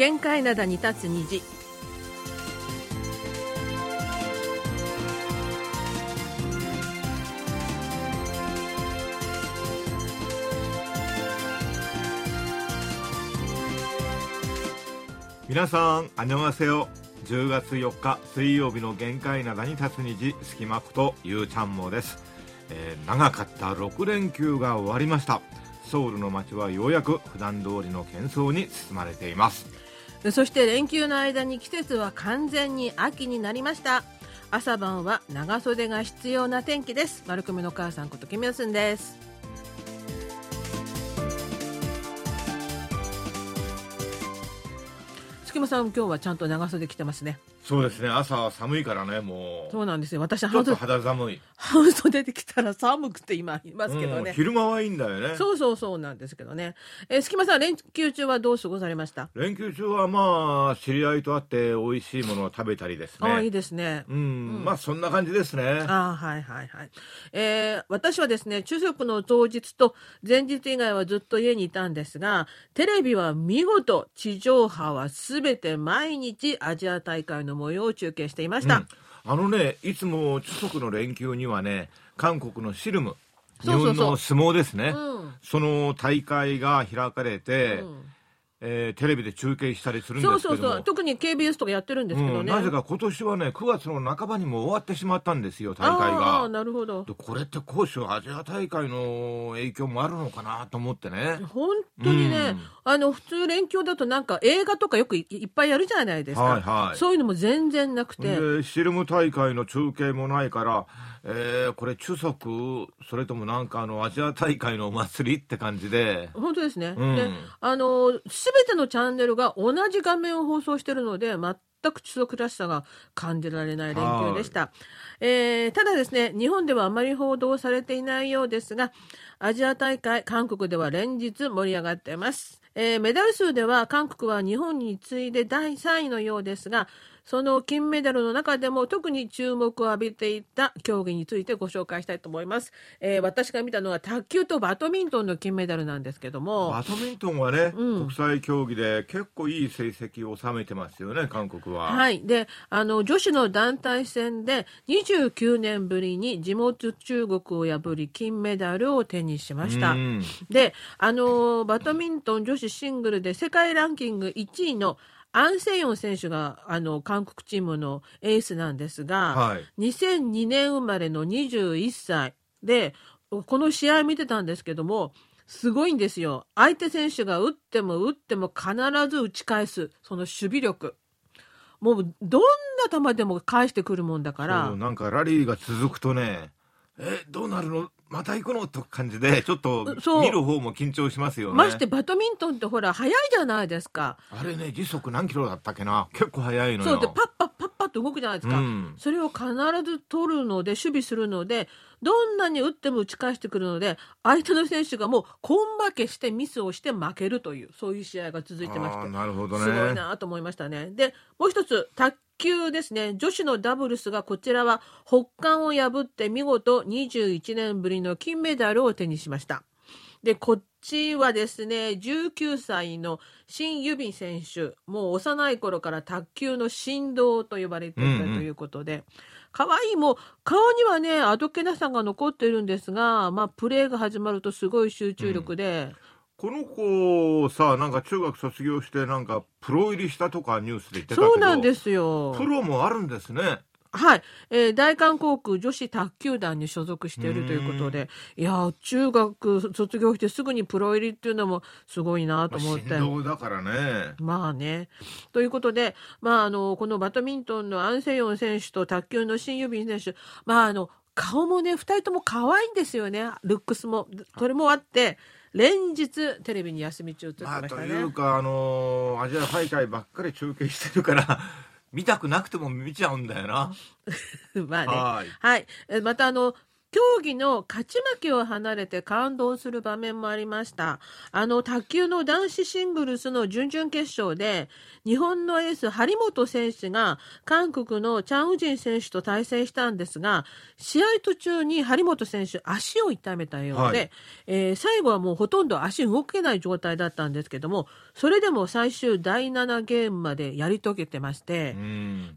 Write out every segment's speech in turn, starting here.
限界灘に立つ虹皆さん、あにょがせよ。10月4日水曜日の限界灘に立つ虹、隙間ことゆうちゃんもです、えー長かった6連休が終わりました。ソウルの街はようやく普段通りの喧騒に包まれています。そして連休の間に季節は完全に秋になりました。朝晩は長袖が必要な天気です。丸組の母さんことキミヨスンです。月間さん今日はちゃんと長袖着てますねそうですね、朝は寒いからね、もう。そうなんですよ私ちょっと半袖肌寒い。半袖で着たら寒くて今いますけどね、うん昼間はいいんだよね。そうそうそうなんですけどね。えー、隙間さん、連休中はどう過ごされました、連休中はまあ、知り合いと会って美味しいものを食べたりですね。ああ、いいですね。うん、まあそんな感じですね。ああ、はいはいはい。えー私はですね、昼食の当日と前日以外はずっと家にいたんですが、テレビは見事、地上波はすべて毎日アジア大会の模様を中継していました。うん。あのね、いつも中国の連休にはね、韓国のシルム、日本の相撲ですね、うん。その大会が開かれて、うんえーテレビで中継したりするんでそうすけども。そうそう。特に KBS とかやってるんですけどね。うんなぜか今年はね、9月の半ばにも終わってしまったんですよ、大会ああ、が。なるほど。でこれって杭州アジア大会の影響もあるのかなと思ってね。本当にね、うんあの普通連休だとなんか映画とかよくいいっぱいやるじゃないですか、はいはいそういうのも全然なくてでシルム大会の中継もないから、えーこれ中足それともなんかあのアジア大会のお祭りって感じで。本当ですね、うん。であの全てのチャンネルが同じ画面を放送しているので全く中足らしさが感じられない連休でした、えーただですね日本ではあまり報道されていないようですがアジア大会韓国では連日盛り上がっています、えーメダル数では韓国は日本に次いで第3位のようですがその金メダルの中でも特に注目を浴びていた競技についてご紹介したいと思います。えー私が見たのは卓球とバドミントンの金メダルなんですけども、バドミントンはね、うん国際競技で結構いい成績を収めてますよね韓国は。はい。で、あの、女子の団体戦で29年ぶりに地元中国を破り金メダルを手にしました。うんで、あの、バドミントン女子シングルで世界ランキング1位のアン・セヨン選手が、あの、韓国チームのエースなんですが、はい2002年生まれの21歳で、この試合見てたんですけども、すごいんですよ。相手選手が打っても打っても必ず打ち返す、その守備力。もう、どんな球でも返してくるもんだからなんかラリーが続くとねえどうなるの？また行くのと感じでちょっと見る方も緊張しますよね。ましてバドミントンってほら、速いじゃないですか。あれね時速何キロだったっけな？結構速いのよ。そうで、パッパッパッパッと動くじゃないですか。うんそれを必ず取るので、守備するので、どんなに打っても打ち返してくるので、相手の選手がもう根負けしてミスをして負けるという、そういう試合が続いてまして。なるほどね。すごいなと思いましたね。で、もう一つ、卓球ですね。女子のダブルスがこちらは北韓を破って見事21年ぶりの金メダルを手にしました。で、こっちはですね、19歳のシン・ユビン選手、もう幼い頃から卓球の神童と呼ばれていたということで、可愛いもう顔にはね、あどけなさが残っているんですが、まあ、プレーが始まるとすごい集中力で、この子さなんか中学卒業してなんかプロ入りしたとかニュースで言ってたけどそうなんですよ。プロもあるんですねはい、えー大韓航空女子卓球団に所属しているということで、いやー中学卒業してすぐにプロ入りっていうのもすごいなと思って。振動だからねまあね。ということで、まあ、あの、このバドミントンのアン・セヨン選手と卓球のシン・ユビン選手、まあ、あの、顔もね、二人とも可愛いんですよね。ルックスも。それもあって、連日テレビに休み中映ってまあと。いうかあのーアジア大会ばっかり中継してるから見たくなくても見ちゃうんだよな まあね。はいはい。えまたあの、競技の勝ち負けを離れて感動する場面もありました。あの卓球の男子シングルスの準々決勝で日本のエース張本選手が韓国のチャン・ウジン選手と対戦したんですが試合途中に張本選手足を痛めたようで、はい、えー、最後はもうほとんど足動けない状態だったんですけどもそれでも最終第7ゲームまでやり遂げてまして、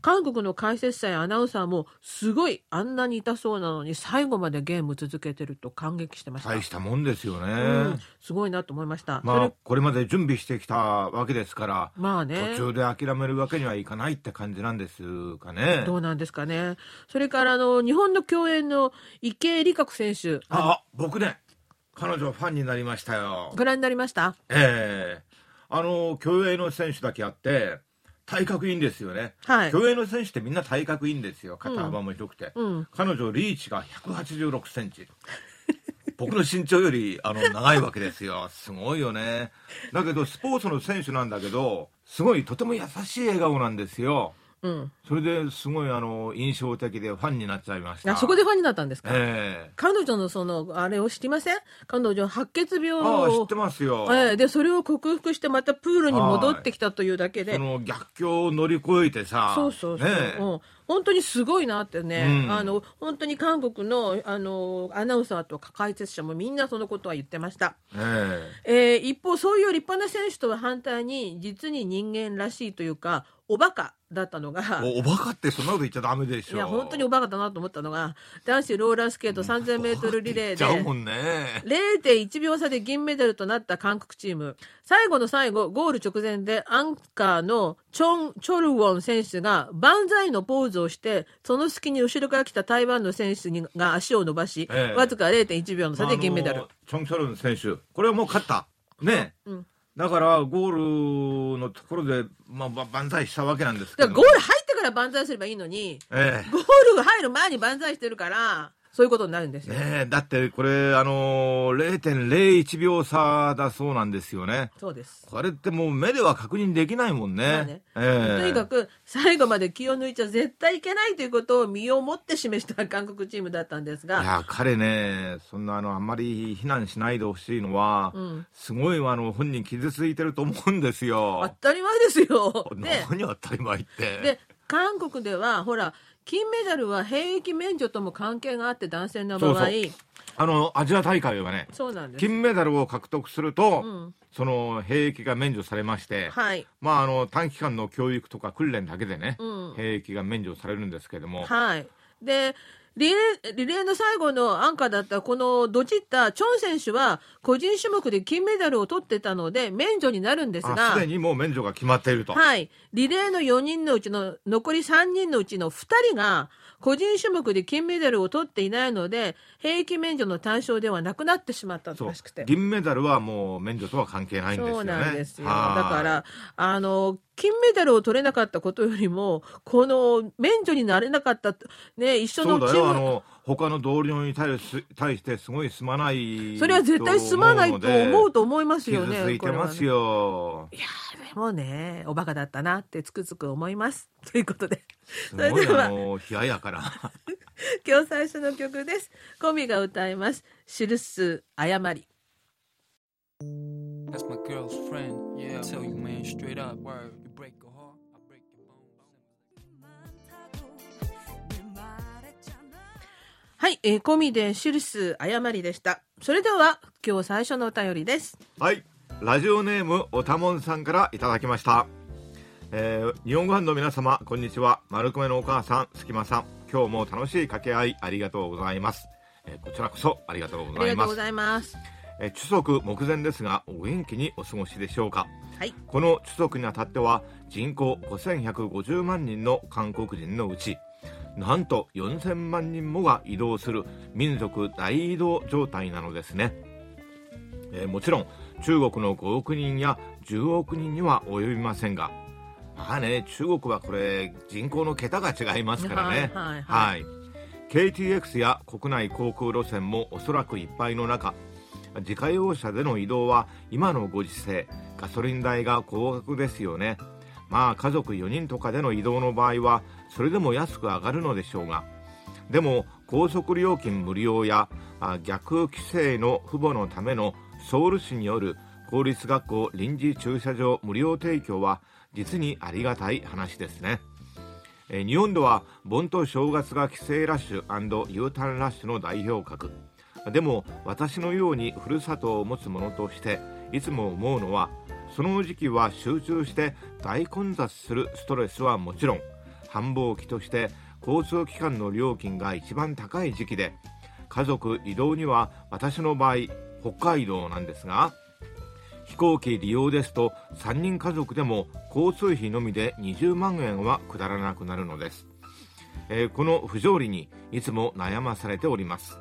韓国の解説者やアナウンサーもすごいあんなに痛そうなのに最後までゲーム続けてると感激してました。大したもんですよね、うん、すごいなと思いました。まあこれまで準備してきたわけですからまあね。途中で諦めるわけにはいかないって感じなんですかね。どうなんですかね。それからあの日本の競泳の池江璃花子選手。あ僕ね。彼女ファンになりましたよ。ご覧になりました？ええ。ー、あの競泳の選手だけあって体格いいんですよね、はい、競泳の選手ってみんな体格いいんですよ。肩幅も広くて、うん、彼女リーチが186センチ。僕の身長よりあの長いわけですよ。すごいよね。だけどスポーツの選手なんだけどすごいとても優しい笑顔なんですようん、それですごいあの印象的でファンになっちゃいました。そこでファンになったんですか、えー、彼女のそのあれを知りません？彼女白血病を。あ知ってますよ、えー、でそれを克服してまたプールに戻ってきたというだけで。その逆境を乗り越えてさそうそうそう、ね、うん。本当にすごいなってね、うん、あの本当に韓国のあのアナウンサーとか解説者もみんなそのことは言ってました、えー、えー、一方そういう立派な選手とは反対に実に人間らしいというかおバカだったのがおバカってそんなこと言っちゃダメでしょ。いや本当におバカだなと思ったのが男子ローラースケート 3000m リレーで0.1秒差で銀メダルとなった韓国チーム。最後の最後ゴール直前でアンカーのチョン・チョルウォン選手が万歳のポーズをしてその隙に後ろから来た台湾の選手にが足を伸ばし、ええ、わずか0.1秒の差で銀メダル。チョン・チョルウォン選手。これはもう勝った。ね、うんだからゴールのところで、まあ、万歳したわけなんですけど。ゴール入ってから万歳すればいいのに、ええ、ゴールが入る前に万歳してるからそういうことになるんですよ。ねだってこれ、あのー、0.01秒差だそうなんですよね。そうです。これってもう目では確認できないもんね。まあねえー、とにかく最後まで気を抜いちゃ絶対いけないということを身をもって示した韓国チームだったんですが。いや、彼ね、そんなあの、あんまり非難しないでほしいのは、うん、すごいあの、本人傷ついてると思うんですよ。当たり前ですよ。何当たり前って。で、韓国では、ほら、金メダルは兵役免除とも関係があって男性の場合あのアジア大会はね金メダルを獲得すると、うん、その兵役が免除されまして、はい、まああの短期間の教育とか訓練だけでね、うん、兵役が免除されるんですけども。はい。でリレー、リレーの最後のアンカーだったこのドチッタ、チョン選手は個人種目で金メダルを取ってたので免除になるんですが。すでにもう免除が決まっていると。はい。リレーの4人のうちの残り3人のうちの2人が個人種目で金メダルを取っていないので、兵役免除の対象ではなくなってしまったらしくて。銀メダルはもう免除とは関係ないんですよね。そうなんですよ。だから、あの、金メダルを取れなかったことよりも、この免除になれなかった、ね、一緒のチーム。あの他の同僚に対し対してすごいすまないそれは絶対すまないと思うと思いますよね。傷ついてますよ。ね、いやでもね、おバカだったなってつくづく思います。ということで。それでは。冷ややから。今日最初の曲です。コミが歌います。記す誤り。That's my girl's friend. Yeah, I tell you, man, straight up. Word. はい、えー、込みで記す誤りでした。それでは、今日最初のお便りです。はい、ラジオネームおたもんさんからいただきました。えー、日本語版の皆様、こんにちは。丸米のお母さん、すきまさん。今日も楽しい掛け合いありがとうございます。えー、こちらこそありがとうございます。ありがとうございます。えー、足目前ですがお元気にお過ごしでしょうか、はい、この中足にあたっては人口5150万人の韓国人のうちなんと4000万人もが移動する民族大移動状態なのですね、えー、もちろん中国の5億人や10億人には及びませんがまあね中国はこれ人口の桁が違いますからね。はい、はいはい、KTX や国内航空路線もおそらくいっぱいの中自家用車での移動は今のご時世ガソリン代が高額ですよねまあ家族4人とかでの移動の場合はそれでも安く上がるのでしょうがでも高速料金無料や逆規制の父母のためのソウル市による公立学校臨時駐車場無料提供は実にありがたい話ですね。日本では盆と正月が帰省ラッシュ U ターンラッシュの代表格。でも私のようにふるさとを持つ者としていつも思うのはその時期は集中して大混雑するストレスはもちろん繁忙期として交通機関の料金が一番高い時期で家族移動には私の場合北海道なんですが飛行機利用ですと3人家族でも交通費のみで20万円は下らなくなるのです、えー、この不条理にいつも悩まされております。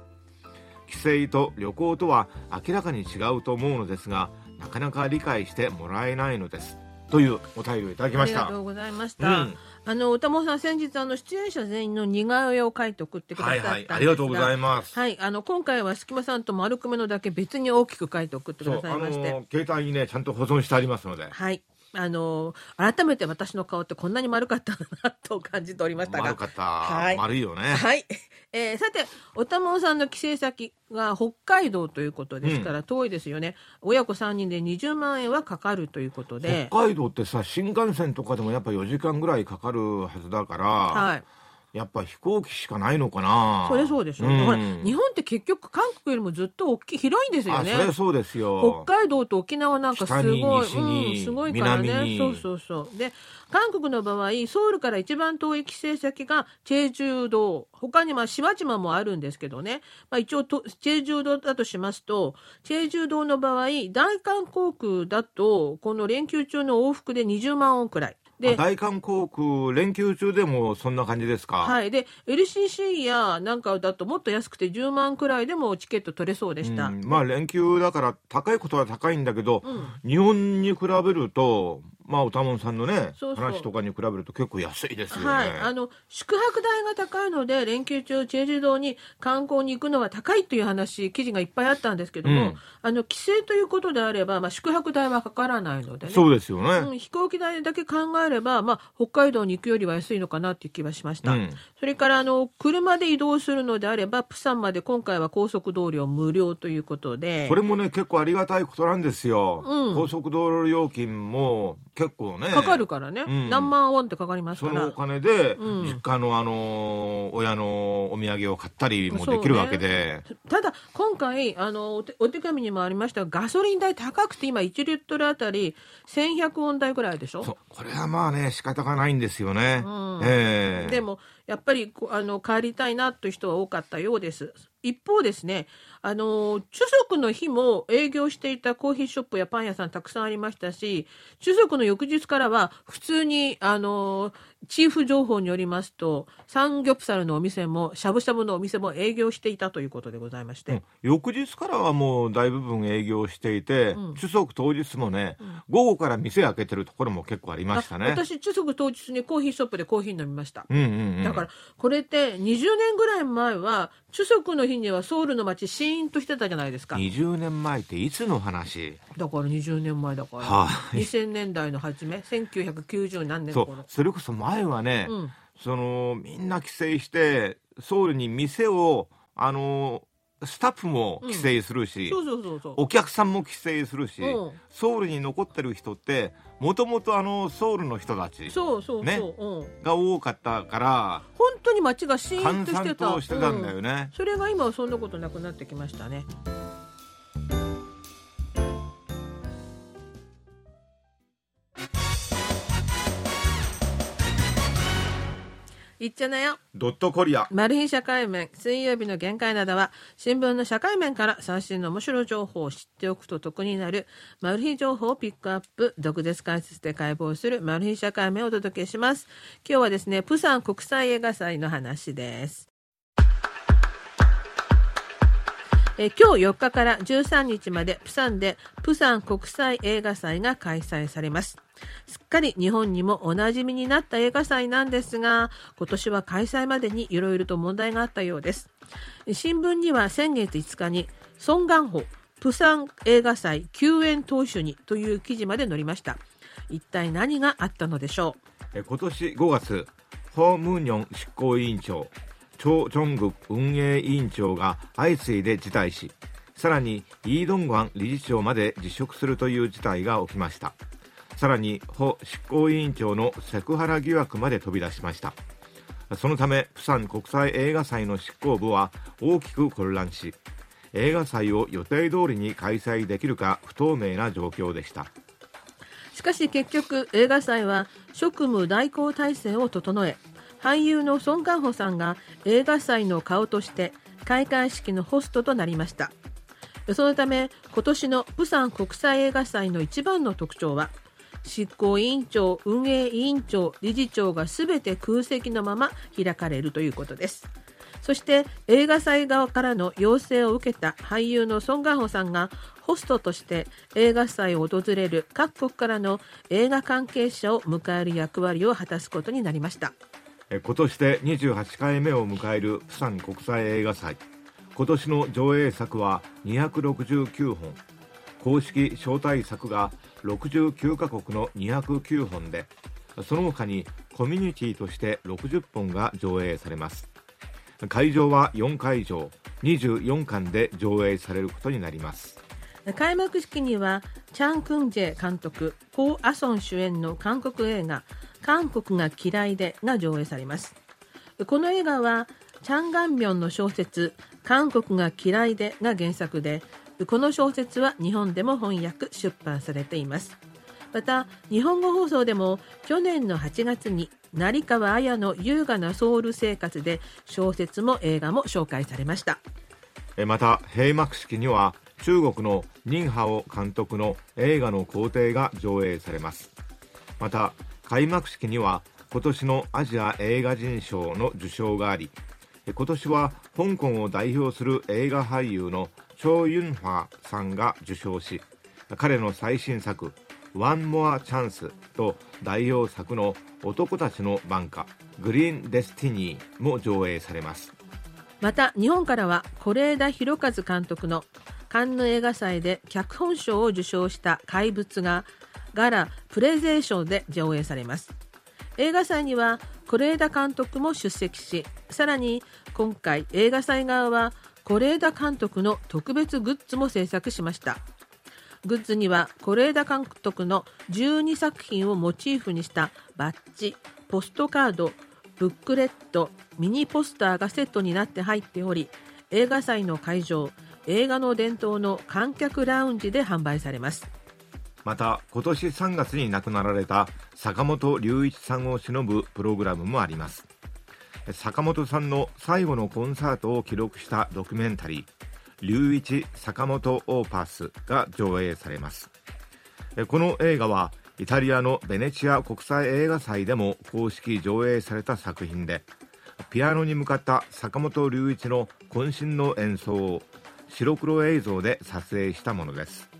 帰省と旅行とは明らかに違うと思うのですがなかなか理解してもらえないのです。というお便りをいただきました。ありがとうございました、うん。あの歌もさん先日あの出演者全員の似顔絵を描いて送ってくださったんですが、はいはい、ありがとうございます。はい、あの今回は隙間さんと丸くめのだけ別に大きく描いて送ってくださいまして、携帯にねちゃんと保存してありますので。はい。あの改めて私の顔ってこんなに丸かったなと感じておりましたが。丸かった、はい、丸いよね。はい、えー、さておたもさんの帰省先が北海道ということですから、遠いですよね。親子3人で20万円はかかるということで。北海道ってさ新幹線とかでもやっぱ4時間ぐらいかかるはずだから、はい。やっぱ飛行機しかないのかな。それそうでしょ、うん、ほら日本って結局韓国よりもずっと大きい広いんですよね。それそうですよ。北海道と沖縄なんかすごい、うん、すごいからね。そうそうそう。で韓国の場合ソウルから一番遠い帰省先がチェジュ島他にまあ島々もあるんですけどね、まあ、一応とチェジュ島だとしますとチェジュ島の場合大韓航空だとこの連休中の往復で20万ウォンくらい。で大韓航空連休中でもそんな感じですか？はい。で LCC やなんかだともっと安くて10万くらいでもチケット取れそうでした、まあ連休だから高いことは高いんだけど、うん、日本に比べるとまあ、歌門さんのね話とかに比べると結構安いですよね。はい、あの宿泊代が高いので連休中チェジュ島に観光に行くのは高いという話記事がいっぱいあったんですけども、うん、あの帰省ということであれば、まあ、宿泊代はかからないので、ね、そうですよね、うん、飛行機代だけ考えれば、まあ、北海道に行くよりは安いのかなっていう気はしました。うん、それからあの車で移動するのであればプサンまで今回は高速道路無料ということで。これもね結構ありがたいことなんですよ。高速道路料金も結構ね。かかるからね、うん、何万ウォンってかかりますから。そのお金で、実家のあの親のお土産を買ったりもできるわけで、ね、ただ今回あのお手紙にもありましたがガソリン代高くて今1リットルあたり1100ウォン台ぐらいでしょ？これはまあね仕方がないんですよね、うん、えー、でもやっぱりあの帰りたいなという人は多かったようです。一方ですねあの中足の日も営業していたコーヒーショップやパン屋さんたくさんありましたし中足の翌日からは普通にあのチーフ情報によりますとサンギョプサルのお店もしゃぶしゃぶのお店も営業していたということでございまして、うん、翌日からはもう大部分営業していて、うん、中足当日もね、うん、午後から店開けてるところも結構ありましたね。私中足当日にコーヒーショップでコーヒー飲みました、うんうんうん、だからこれって20年ぐらい前は中足の日にはソウルの街シーンとしてたじゃないですか20年前っていつの話だから20年前だから、はあ、2000年代の初め1990何年頃それこそ前はね、うん、そのみんな帰省してソウルに店をあのスタッフも帰省するし、お客さんも帰省するし、うん、ソウルに残ってる人ってもともとあのソウルの人たちそうそうね、うん、が多かったから本に街がシーンとしてた。してたんだよね、うん、それが今はそんなことなくなってきましたね。いっちゃなよ。ドットコリア。マル秘社会面、水曜日の限界などは、新聞の社会面から最新の面白い情報を知っておくと得になる、マル秘情報をピックアップ、毒舌解説で解剖するマル秘社会面をお届けします。今日はですね、プサン国際映画祭の話です。え今日4日から13日までプサンでプサン国際映画祭が開催されます。すっかり日本にもおなじみになった映画祭なんですが、今年は開催までにいろいろと問題があったようです。新聞には先月5日に、ソン・ガンホ、プサン映画祭救援投手にという記事まで載りました。一体何があったのでしょう？今年5月、ホー・ムーニョン執行委員長、チョ・ジョング運営委員長が相次いで辞退しさらにイー・ドングアン理事長まで辞職するという事態が起きました。さらに保執行委員長のセクハラ疑惑まで飛び出しました。そのためプサン国際映画祭の執行部は大きく混乱し映画祭を予定通りに開催できるか不透明な状況でした。しかし結局映画祭は職務代行体制を整え俳優のソン・ガンホさんが映画祭の顔として開会式のホストとなりました。そのため今年のプサン国際映画祭の一番の特徴は執行委員長運営委員長理事長が全て空席のまま開かれるということです。そして映画祭側からの要請を受けた俳優のソン・ガンホさんがホストとして映画祭を訪れる各国からの映画関係者を迎える役割を果たすことになりました。今年で28回目を迎えるプサン国際映画祭。今年の上映作は269本。公式招待作が69カ国の209本でその他にコミュニティとして60本が上映されます。会場は4会場24巻で上映されることになります。開幕式にはチャン・クンジェ監督コー・アソン主演の韓国映画「韓国が嫌いで」が上映されます。この映画はチャン・ガンミョンの小説「韓国が嫌いで」が原作でこの小説は日本でも翻訳出版されています。また日本語放送でも去年の8月に成川綾の優雅なソウル生活で小説も映画も紹介されました。また閉幕式には中国のニンハオ監督の映画の工程が上映されます。また開幕式には今年のアジア映画人賞の受賞があり今年は香港を代表する映画俳優のチョウ・ユンファさんが受賞し彼の最新作「ワン・モア・チャンス」と代表作の「男たちの挽歌グリーン・デスティニー」も上映されます。また日本からは是枝裕和監督のカンヌ映画祭で脚本賞を受賞した「怪物」がガラ・プレゼーションで上映されます。映画祭には是枝監督も出席しさらに今回映画祭側は是枝監督の特別グッズも制作しました。グッズには是枝監督の12作品をモチーフにしたバッジポストカードブックレットミニポスターがセットになって入っており映画祭の会場映画の伝統の観客ラウンジで販売されます。また今年3月に亡くなられた坂本龍一さんを偲ぶプログラムもあります。坂本さんの最後のコンサートを記録したドキュメンタリー「龍一坂本オーパス」が上映されます。この映画はイタリアのベネチア国際映画祭でも公式上映された作品でピアノに向かった坂本龍一の渾身の演奏を白黒映像で撮影したものです。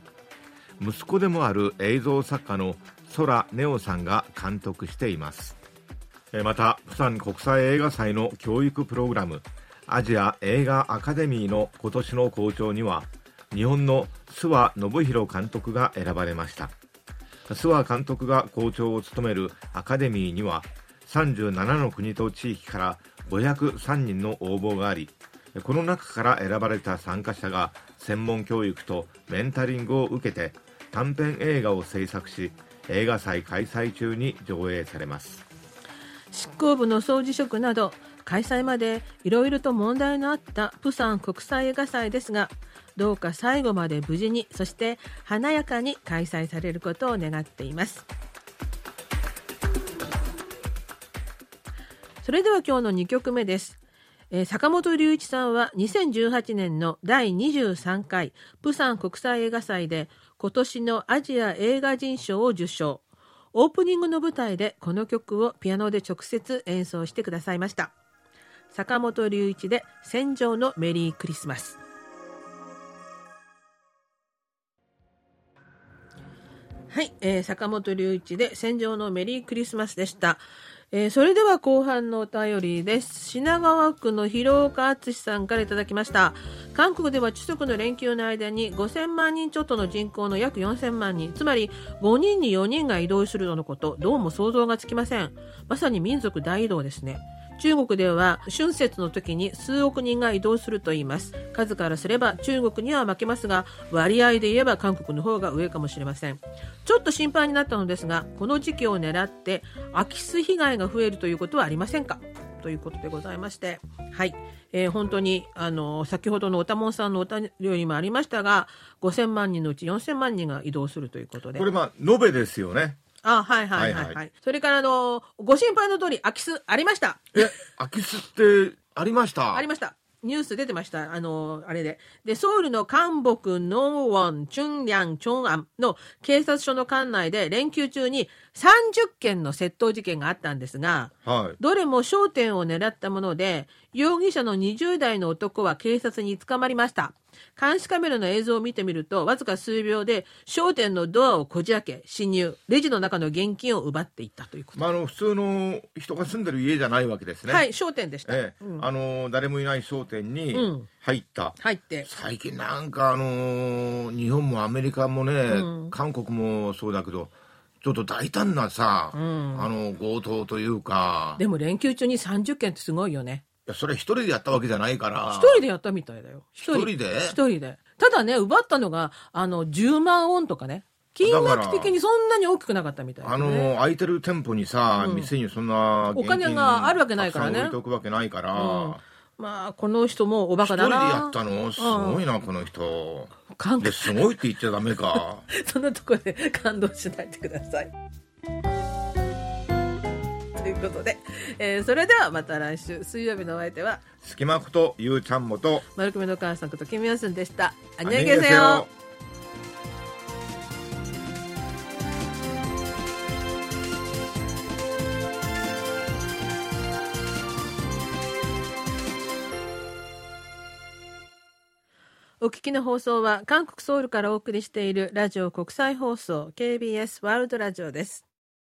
息子でもある映像作家の空ネオさんが監督しています。またプサン国際映画祭の教育プログラムアジア映画アカデミーの今年の校長には日本の諏訪信弘監督が選ばれました。諏訪監督が校長を務めるアカデミーには37の国と地域から503人の応募がありこの中から選ばれた参加者が専門教育とメンタリングを受けて短編映画を制作し映画祭開催中に上映されます。執行部の総辞職など開催までいろいろと問題のあったプサン国際映画祭ですがどうか最後まで無事にそして華やかに開催されることを願っています。それでは今日の2曲目です。え坂本龍一さんは2018年の第23回プサン国際映画祭で今年のアジア映画人賞を受賞。オープニングの舞台でこの曲をピアノで直接演奏してくださいました。坂本龍一で「戦場のメリークリスマス」はい、えー、坂本龍一で戦場のメリークリスマスでした。えー、それでは後半のお便りです。品川区の広岡敦さんからいただきました。韓国では中足の連休の間に5000万人ちょっとの人口の約4000万人、つまり5人に4人が移動するとのこと、どうも想像がつきません。まさに民族大移動ですね。中国では春節の時に数億人が移動すると言います。数からすれば中国には負けますが割合で言えば韓国の方が上かもしれません。ちょっと心配になったのですがこの時期を狙って空き巣被害が増えるということはありませんか？ということでございまして。はい、えー、本当にあの先ほどのおたもんさんのお便りもありましたが5000万人のうち4000万人が移動するということで。これまあ延べですよね。あはいはいはいはい、はい、それからあのご心配の通り空き巣ありました。え空き巣ってありました？ありました。ニュース出てました。あの、あれで。で、ソウルの韓北ノーウォン、チュンリャン、チョンアンの警察署の管内で連休中に30件の窃盗事件があったんですが、はい、どれも焦点を狙ったもので、容疑者の20代の男は警察に捕まりました。監視カメラの映像を見てみると、わずか数秒で商店のドアをこじ開け、侵入、レジの中の現金を奪っていったということ。まあ、あの普通の人が住んでる家じゃないわけですね。はい、商店でした。ええうん、あの誰もいない商店に入った。うん、入って。最近なんかあの日本もアメリカもね、うん、韓国もそうだけど。ちょっと大胆なさ、あの強盗というかでも連休中に30件ってすごいよねやそれ一人でやったわけじゃないから。一人でやったみたいだよ。一人。で？一人で。ただね奪ったのがあの10万ウォンとかね。金額的にそんなに大きくなかったみたい、ね、あの空いてる店舗にさ、うん、店にそんなお金があるわけないからね。置いておくわけないから、うん、まあこの人もおバカだな。一人でやったの？すごいな、うん、この人。ですごいって言っちゃダメか。そんなところで感動しないでください。ということで、えー、それではまた来週水曜日のお相手は隙間ことゆうちゃんもと丸組の母さんことキムヨスンでしたあにゃげせよお聞きの放送は韓国ソウルからお送りしているラジオ国際放送 KBS ワールドラジオです。